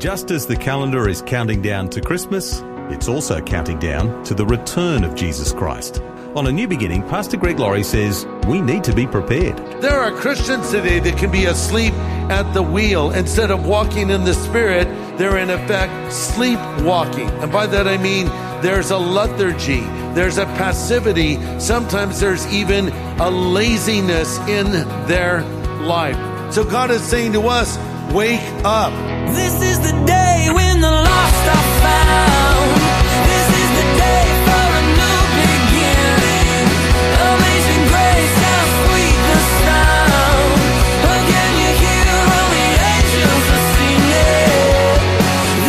Just as the calendar is counting down to Christmas, it's also counting down to the return of Jesus Christ. On A New Beginning, Pastor Greg Laurie says we need to be prepared. There are Christians today that can be asleep at the wheel. Instead of walking in the Spirit, they're in effect sleepwalking. And by that I mean there's a lethargy, there's a passivity, sometimes there's even a laziness in their life. So God is saying to us, wake up. This is the day when the lost are found. This is the day for a new beginning. Amazing grace, how sweet the sound. Again you hear all the angels are singing.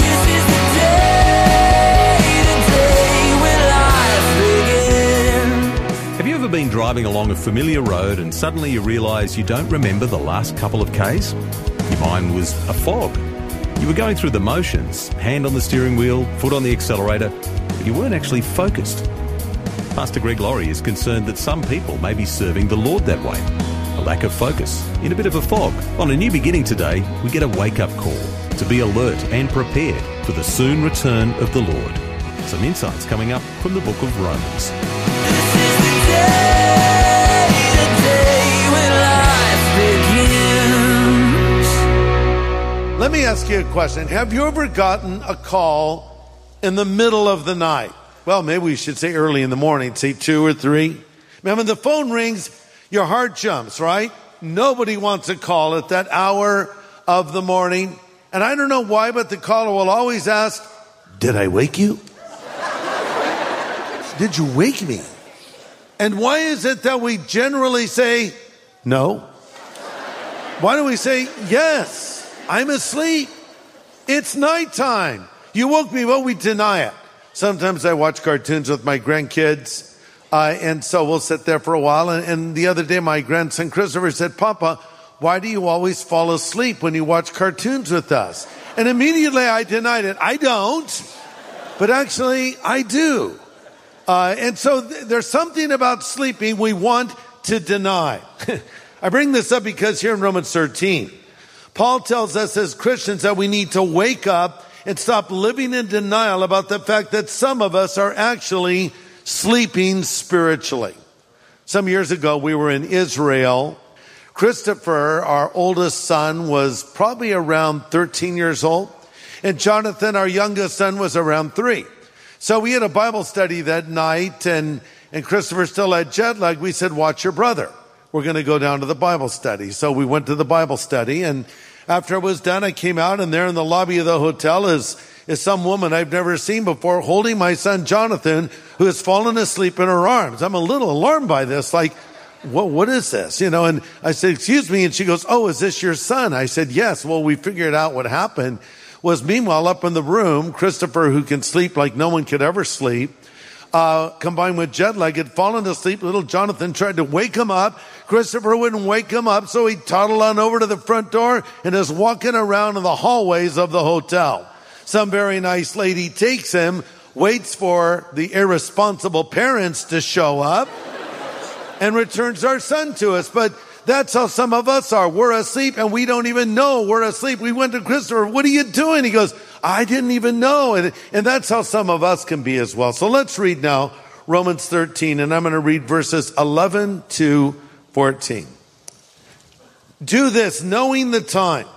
This is the day, the day when life begins. Have you ever been driving along a familiar road and suddenly you realise you don't remember the last couple of Ks? Your mind was a fog. You were going through the motions, hand on the steering wheel, foot on the accelerator, but you weren't actually focused. Pastor Greg Laurie is concerned that some people may be serving the Lord that way. A lack of focus, in a bit of a fog. On a new beginning today, we get a wake up call to be alert and prepared for the soon return of the Lord. Some insights coming up from the book of Romans. Let me ask you a question. Have you ever gotten a call in the middle of the night? Well, maybe we should say early in the morning, say two or three. When the phone rings, your heart jumps, right? Nobody wants a call at that hour of the morning. And I don't know why, but the caller will always ask, Did I wake you? Did you wake me? And why is it that we generally say, No? Why do we say, Yes, I'm asleep? It's nighttime. You woke me, well, we deny it. Sometimes I watch cartoons with my grandkids, uh, and so we'll sit there for a while. And, and the other day, my grandson Christopher said, Papa, why do you always fall asleep when you watch cartoons with us? And immediately I denied it. I don't, but actually I do. Uh, and so th- there's something about sleeping we want to deny. I bring this up because here in Romans 13, Paul tells us as Christians that we need to wake up and stop living in denial about the fact that some of us are actually sleeping spiritually. Some years ago, we were in Israel. Christopher, our oldest son, was probably around 13 years old. And Jonathan, our youngest son, was around three. So we had a Bible study that night and, and Christopher still had jet lag. We said, watch your brother. We're going to go down to the Bible study. So we went to the Bible study and after it was done, I came out and there in the lobby of the hotel is, is some woman I've never seen before holding my son Jonathan who has fallen asleep in her arms. I'm a little alarmed by this. Like, what, what is this? You know, and I said, excuse me. And she goes, Oh, is this your son? I said, yes. Well, we figured out what happened was meanwhile up in the room, Christopher, who can sleep like no one could ever sleep, uh, combined with jet lag, had fallen asleep. Little Jonathan tried to wake him up. Christopher wouldn't wake him up, so he toddled on over to the front door and is walking around in the hallways of the hotel. Some very nice lady takes him, waits for the irresponsible parents to show up, and returns our son to us. But that's how some of us are. We're asleep and we don't even know we're asleep. We went to Christopher, what are you doing? He goes, I didn't even know. And, and that's how some of us can be as well. So let's read now Romans 13 and I'm going to read verses 11 to 14. Do this knowing the time.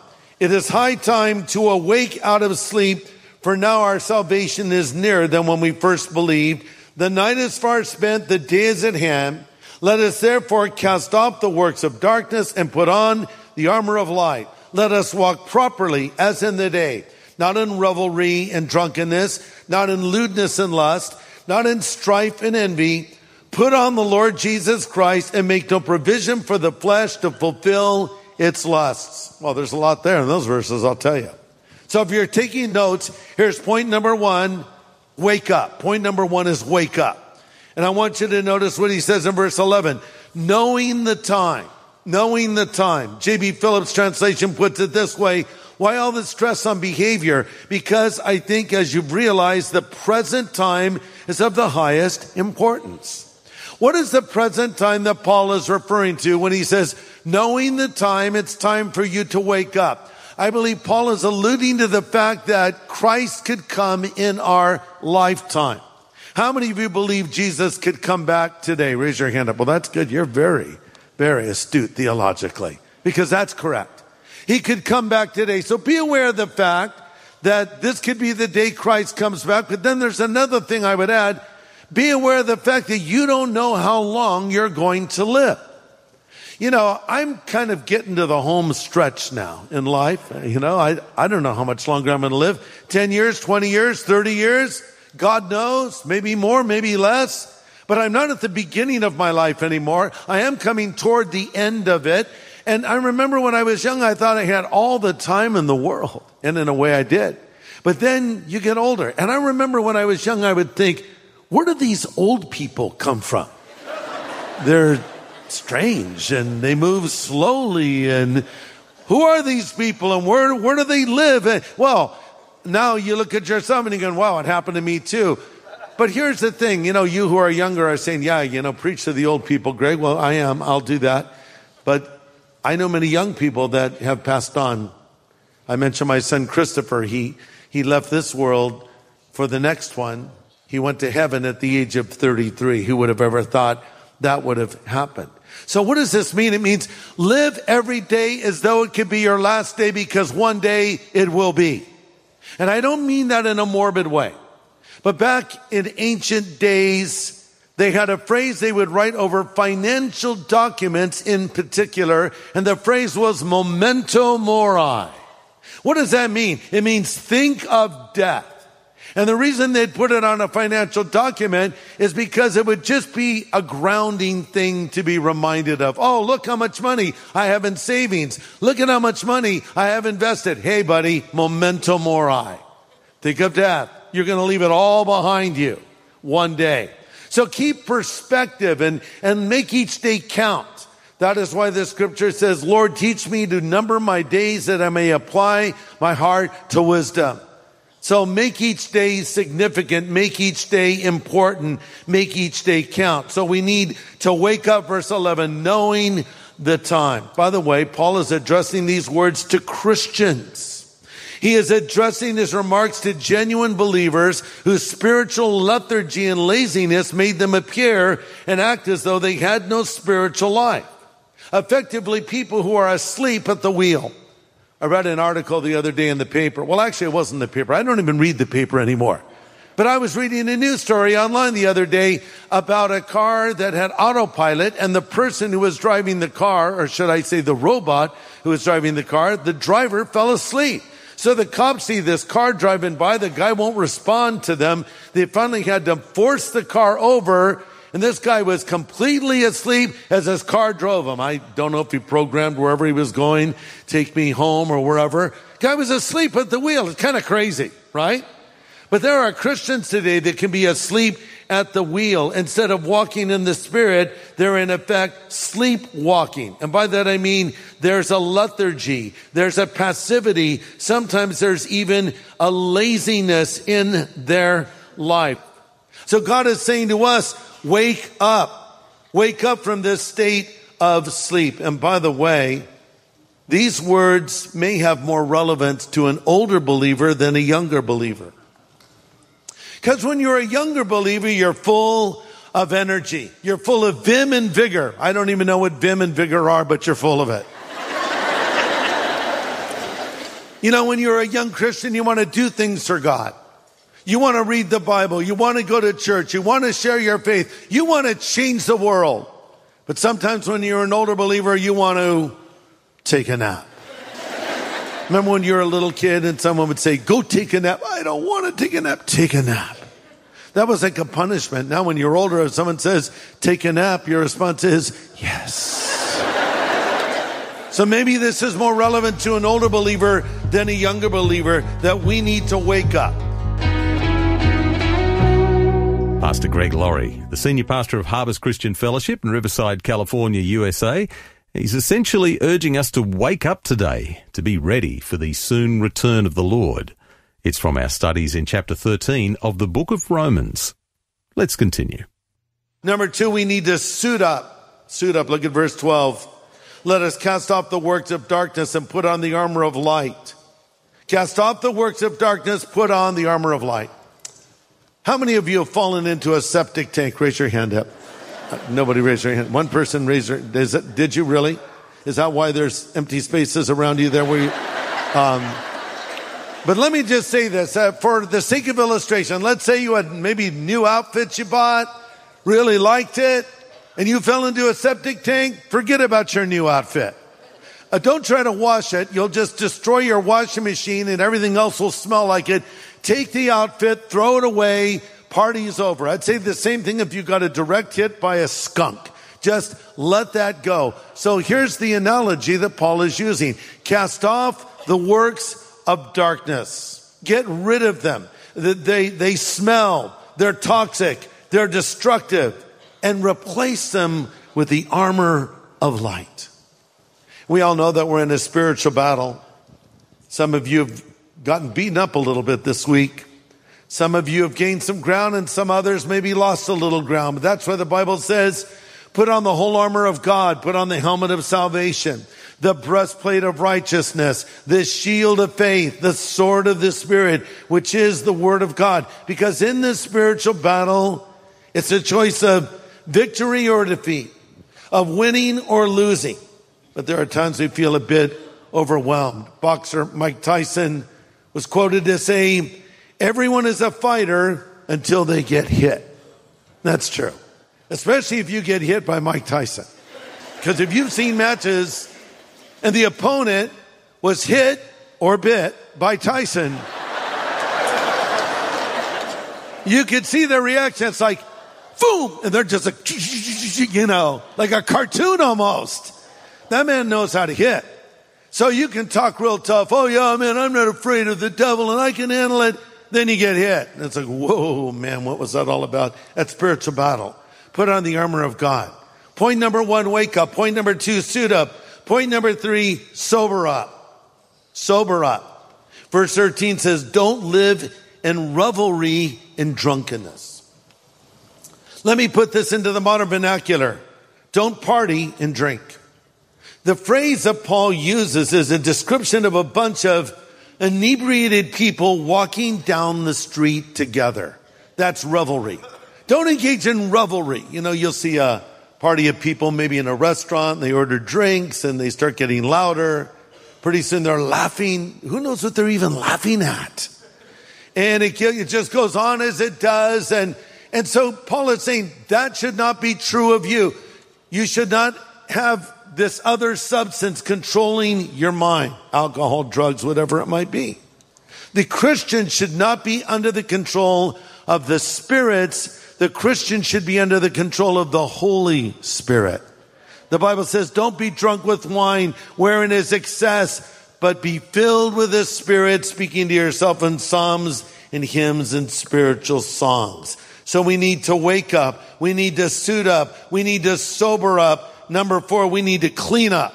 It is high time to awake out of sleep for now our salvation is nearer than when we first believed. The night is far spent. The day is at hand. Let us therefore cast off the works of darkness and put on the armor of light. Let us walk properly as in the day, not in revelry and drunkenness, not in lewdness and lust, not in strife and envy. Put on the Lord Jesus Christ and make no provision for the flesh to fulfill its lusts. Well, there's a lot there in those verses, I'll tell you. So if you're taking notes, here's point number one wake up. Point number one is wake up. And I want you to notice what he says in verse 11 knowing the time. Knowing the time. J.B. Phillips translation puts it this way why all the stress on behavior? Because I think as you've realized, the present time is of the highest importance. What is the present time that Paul is referring to when he says, knowing the time, it's time for you to wake up? I believe Paul is alluding to the fact that Christ could come in our lifetime. How many of you believe Jesus could come back today? Raise your hand up. Well, that's good. You're very, very astute theologically because that's correct. He could come back today. So be aware of the fact that this could be the day Christ comes back. But then there's another thing I would add. Be aware of the fact that you don't know how long you're going to live. You know, I'm kind of getting to the home stretch now in life. You know, I, I don't know how much longer I'm going to live. 10 years, 20 years, 30 years. God knows. Maybe more, maybe less. But I'm not at the beginning of my life anymore. I am coming toward the end of it. And I remember when I was young, I thought I had all the time in the world. And in a way I did. But then you get older. And I remember when I was young, I would think, where do these old people come from? They're strange and they move slowly and who are these people and where, where do they live? And, well, now you look at yourself and you go, wow, it happened to me too. But here's the thing, you know, you who are younger are saying, yeah, you know, preach to the old people. Greg, well, I am. I'll do that. But I know many young people that have passed on. I mentioned my son Christopher. He, he left this world for the next one. He went to heaven at the age of 33. Who would have ever thought that would have happened? So what does this mean? It means live every day as though it could be your last day because one day it will be. And I don't mean that in a morbid way. But back in ancient days, they had a phrase they would write over financial documents in particular, and the phrase was memento mori. What does that mean? It means think of death. And the reason they'd put it on a financial document is because it would just be a grounding thing to be reminded of. Oh, look how much money I have in savings. Look at how much money I have invested. Hey, buddy, memento mori. Think of death. You're going to leave it all behind you one day. So keep perspective and, and make each day count. That is why the scripture says, Lord, teach me to number my days that I may apply my heart to wisdom. So make each day significant, make each day important, make each day count. So we need to wake up, verse 11, knowing the time. By the way, Paul is addressing these words to Christians. He is addressing his remarks to genuine believers whose spiritual lethargy and laziness made them appear and act as though they had no spiritual life. Effectively, people who are asleep at the wheel. I read an article the other day in the paper. Well, actually, it wasn't the paper. I don't even read the paper anymore. But I was reading a news story online the other day about a car that had autopilot and the person who was driving the car, or should I say the robot who was driving the car, the driver fell asleep. So the cops see this car driving by. The guy won't respond to them. They finally had to force the car over. And this guy was completely asleep as his car drove him. I don't know if he programmed wherever he was going, take me home or wherever. Guy was asleep at the wheel. It's kind of crazy, right? But there are Christians today that can be asleep at the wheel. Instead of walking in the spirit, they're in effect sleepwalking. And by that I mean there's a lethargy, there's a passivity, sometimes there's even a laziness in their life. So God is saying to us, wake up. Wake up from this state of sleep. And by the way, these words may have more relevance to an older believer than a younger believer. Because when you're a younger believer, you're full of energy. You're full of vim and vigor. I don't even know what vim and vigor are, but you're full of it. you know, when you're a young Christian, you want to do things for God. You want to read the Bible. You want to go to church. You want to share your faith. You want to change the world. But sometimes when you're an older believer, you want to take a nap. Remember when you were a little kid and someone would say, go take a nap. I don't want to take a nap. Take a nap. That was like a punishment. Now when you're older, if someone says, take a nap, your response is, yes. So maybe this is more relevant to an older believer than a younger believer that we need to wake up. Pastor Greg Laurie, the senior pastor of Harvest Christian Fellowship in Riverside, California, USA, he's essentially urging us to wake up today to be ready for the soon return of the Lord. It's from our studies in chapter 13 of the book of Romans. Let's continue. Number two, we need to suit up. Suit up. Look at verse 12. Let us cast off the works of darkness and put on the armor of light. Cast off the works of darkness, put on the armor of light. How many of you have fallen into a septic tank? Raise your hand up. Nobody raised their hand. One person raised their, did you really? Is that why there's empty spaces around you there where you, um, but let me just say this, uh, for the sake of illustration, let's say you had maybe new outfits you bought, really liked it, and you fell into a septic tank, forget about your new outfit. Uh, don't try to wash it. You'll just destroy your washing machine and everything else will smell like it. Take the outfit, throw it away, party's over. I'd say the same thing if you got a direct hit by a skunk. Just let that go. So here's the analogy that Paul is using. Cast off the works of darkness. Get rid of them. They, they smell. They're toxic. They're destructive. And replace them with the armor of light. We all know that we're in a spiritual battle. Some of you have gotten beaten up a little bit this week. Some of you have gained some ground and some others maybe lost a little ground. But that's why the Bible says, put on the whole armor of God, put on the helmet of salvation, the breastplate of righteousness, the shield of faith, the sword of the Spirit, which is the word of God. Because in this spiritual battle, it's a choice of victory or defeat, of winning or losing. But there are times we feel a bit overwhelmed. Boxer Mike Tyson was quoted as say, everyone is a fighter until they get hit. That's true. Especially if you get hit by Mike Tyson. Because if you've seen matches and the opponent was hit or bit by Tyson, you could see their reaction. It's like, boom, and they're just like, you know, like a cartoon almost. That man knows how to hit. So you can talk real tough. Oh yeah, man, I'm not afraid of the devil and I can handle it. Then you get hit. And it's like, whoa, man, what was that all about? That's spiritual battle. Put on the armor of God. Point number one, wake up. Point number two, suit up. Point number three, sober up. Sober up. Verse 13 says, don't live in revelry and drunkenness. Let me put this into the modern vernacular. Don't party and drink. The phrase that Paul uses is a description of a bunch of inebriated people walking down the street together. That's revelry. Don't engage in revelry. You know, you'll see a party of people maybe in a restaurant, they order drinks and they start getting louder. Pretty soon they're laughing. Who knows what they're even laughing at? And it, it just goes on as it does. And, and so Paul is saying that should not be true of you. You should not have this other substance controlling your mind, alcohol, drugs, whatever it might be. The Christian should not be under the control of the spirits. The Christian should be under the control of the Holy Spirit. The Bible says, don't be drunk with wine wherein is excess, but be filled with the Spirit, speaking to yourself in psalms and hymns and spiritual songs. So we need to wake up. We need to suit up. We need to sober up. Number four, we need to clean up.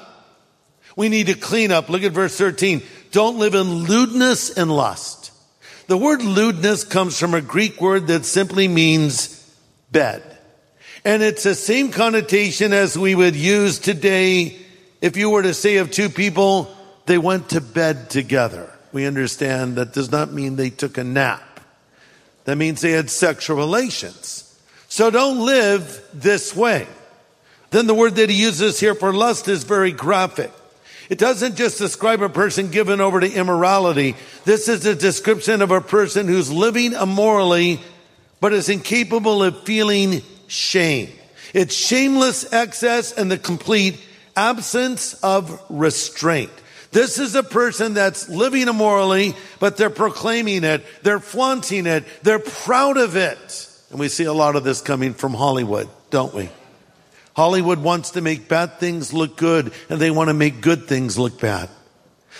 We need to clean up. Look at verse 13. Don't live in lewdness and lust. The word lewdness comes from a Greek word that simply means bed. And it's the same connotation as we would use today if you were to say of two people, they went to bed together. We understand that does not mean they took a nap. That means they had sexual relations. So don't live this way. Then the word that he uses here for lust is very graphic. It doesn't just describe a person given over to immorality. This is a description of a person who's living immorally, but is incapable of feeling shame. It's shameless excess and the complete absence of restraint. This is a person that's living immorally, but they're proclaiming it. They're flaunting it. They're proud of it. And we see a lot of this coming from Hollywood, don't we? Hollywood wants to make bad things look good and they want to make good things look bad.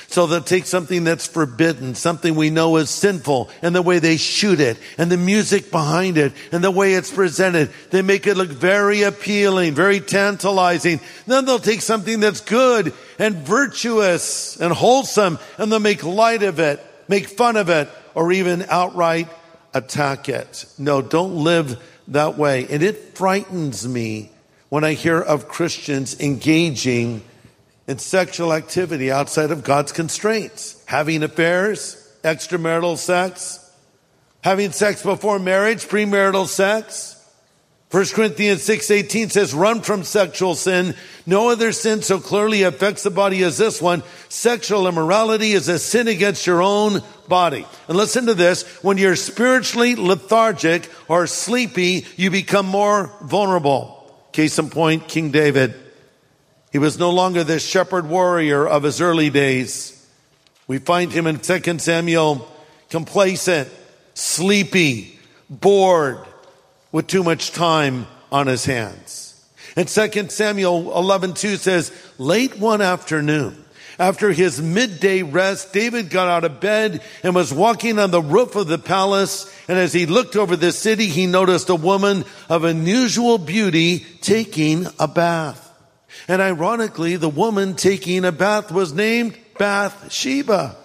So they'll take something that's forbidden, something we know is sinful, and the way they shoot it, and the music behind it, and the way it's presented. They make it look very appealing, very tantalizing. Then they'll take something that's good and virtuous and wholesome, and they'll make light of it, make fun of it, or even outright attack it. No, don't live that way. And it frightens me when I hear of Christians engaging in sexual activity outside of God's constraints, having affairs, extramarital sex, having sex before marriage, premarital sex. 1 Corinthians 6:18 says run from sexual sin. No other sin so clearly affects the body as this one. Sexual immorality is a sin against your own body. And listen to this, when you're spiritually lethargic or sleepy, you become more vulnerable. Case in point, King David. He was no longer the shepherd warrior of his early days. We find him in 2 Samuel complacent, sleepy, bored, with too much time on his hands. And 2 Samuel 11:2 says, "Late one afternoon, after his midday rest, David got out of bed and was walking on the roof of the palace. And as he looked over the city, he noticed a woman of unusual beauty taking a bath. And ironically, the woman taking a bath was named Bathsheba.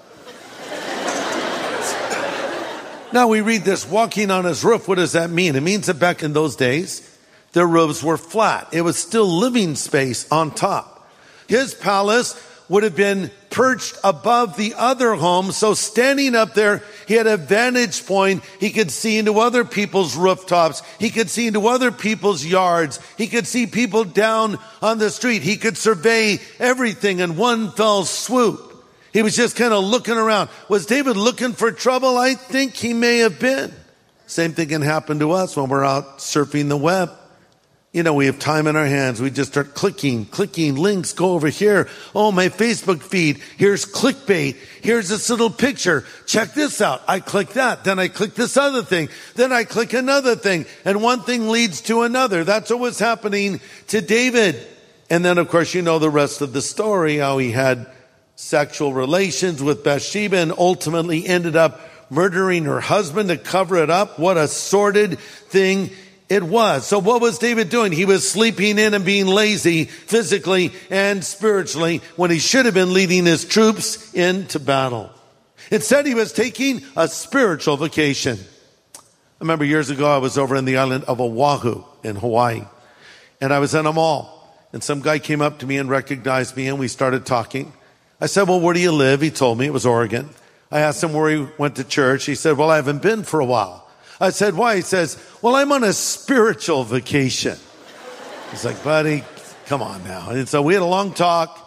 now we read this walking on his roof. What does that mean? It means that back in those days, their roofs were flat. It was still living space on top. His palace would have been perched above the other home. So standing up there, he had a vantage point. He could see into other people's rooftops. He could see into other people's yards. He could see people down on the street. He could survey everything in one fell swoop. He was just kind of looking around. Was David looking for trouble? I think he may have been. Same thing can happen to us when we're out surfing the web. You know, we have time in our hands. We just start clicking, clicking links. Go over here. Oh, my Facebook feed. Here's clickbait. Here's this little picture. Check this out. I click that. Then I click this other thing. Then I click another thing. And one thing leads to another. That's what was happening to David. And then, of course, you know the rest of the story, how he had sexual relations with Bathsheba and ultimately ended up murdering her husband to cover it up. What a sordid thing it was. So what was David doing? He was sleeping in and being lazy physically and spiritually when he should have been leading his troops into battle. Instead, he was taking a spiritual vacation. I remember years ago, I was over in the island of Oahu in Hawaii and I was in a mall and some guy came up to me and recognized me and we started talking. I said, well, where do you live? He told me it was Oregon. I asked him where he went to church. He said, well, I haven't been for a while. I said, why? He says, well, I'm on a spiritual vacation. He's like, buddy, come on now. And so we had a long talk.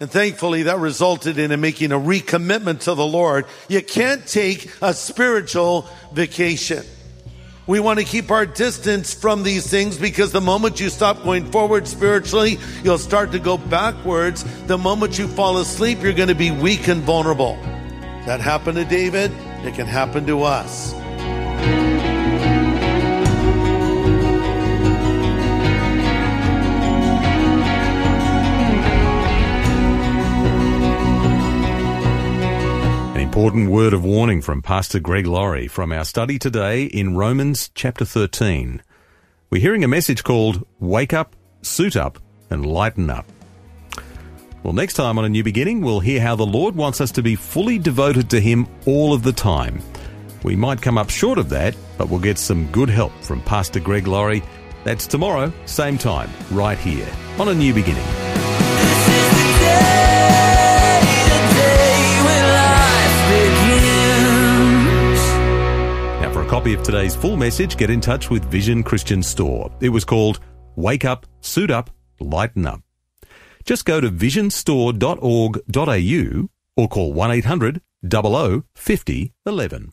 And thankfully that resulted in him making a recommitment to the Lord. You can't take a spiritual vacation. We want to keep our distance from these things because the moment you stop going forward spiritually, you'll start to go backwards. The moment you fall asleep, you're going to be weak and vulnerable. That happened to David. It can happen to us. Important word of warning from Pastor Greg Laurie from our study today in Romans chapter 13. We're hearing a message called Wake Up, Suit Up, and Lighten Up. Well, next time on A New Beginning, we'll hear how the Lord wants us to be fully devoted to Him all of the time. We might come up short of that, but we'll get some good help from Pastor Greg Laurie. That's tomorrow, same time, right here on A New Beginning. Copy of today's full message, get in touch with Vision Christian Store. It was called Wake Up, Suit Up, Lighten Up. Just go to visionstore.org.au or call 1 800 00 50 11.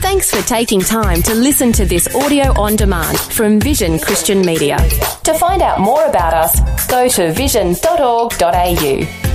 Thanks for taking time to listen to this audio on demand from Vision Christian Media. To find out more about us, go to vision.org.au.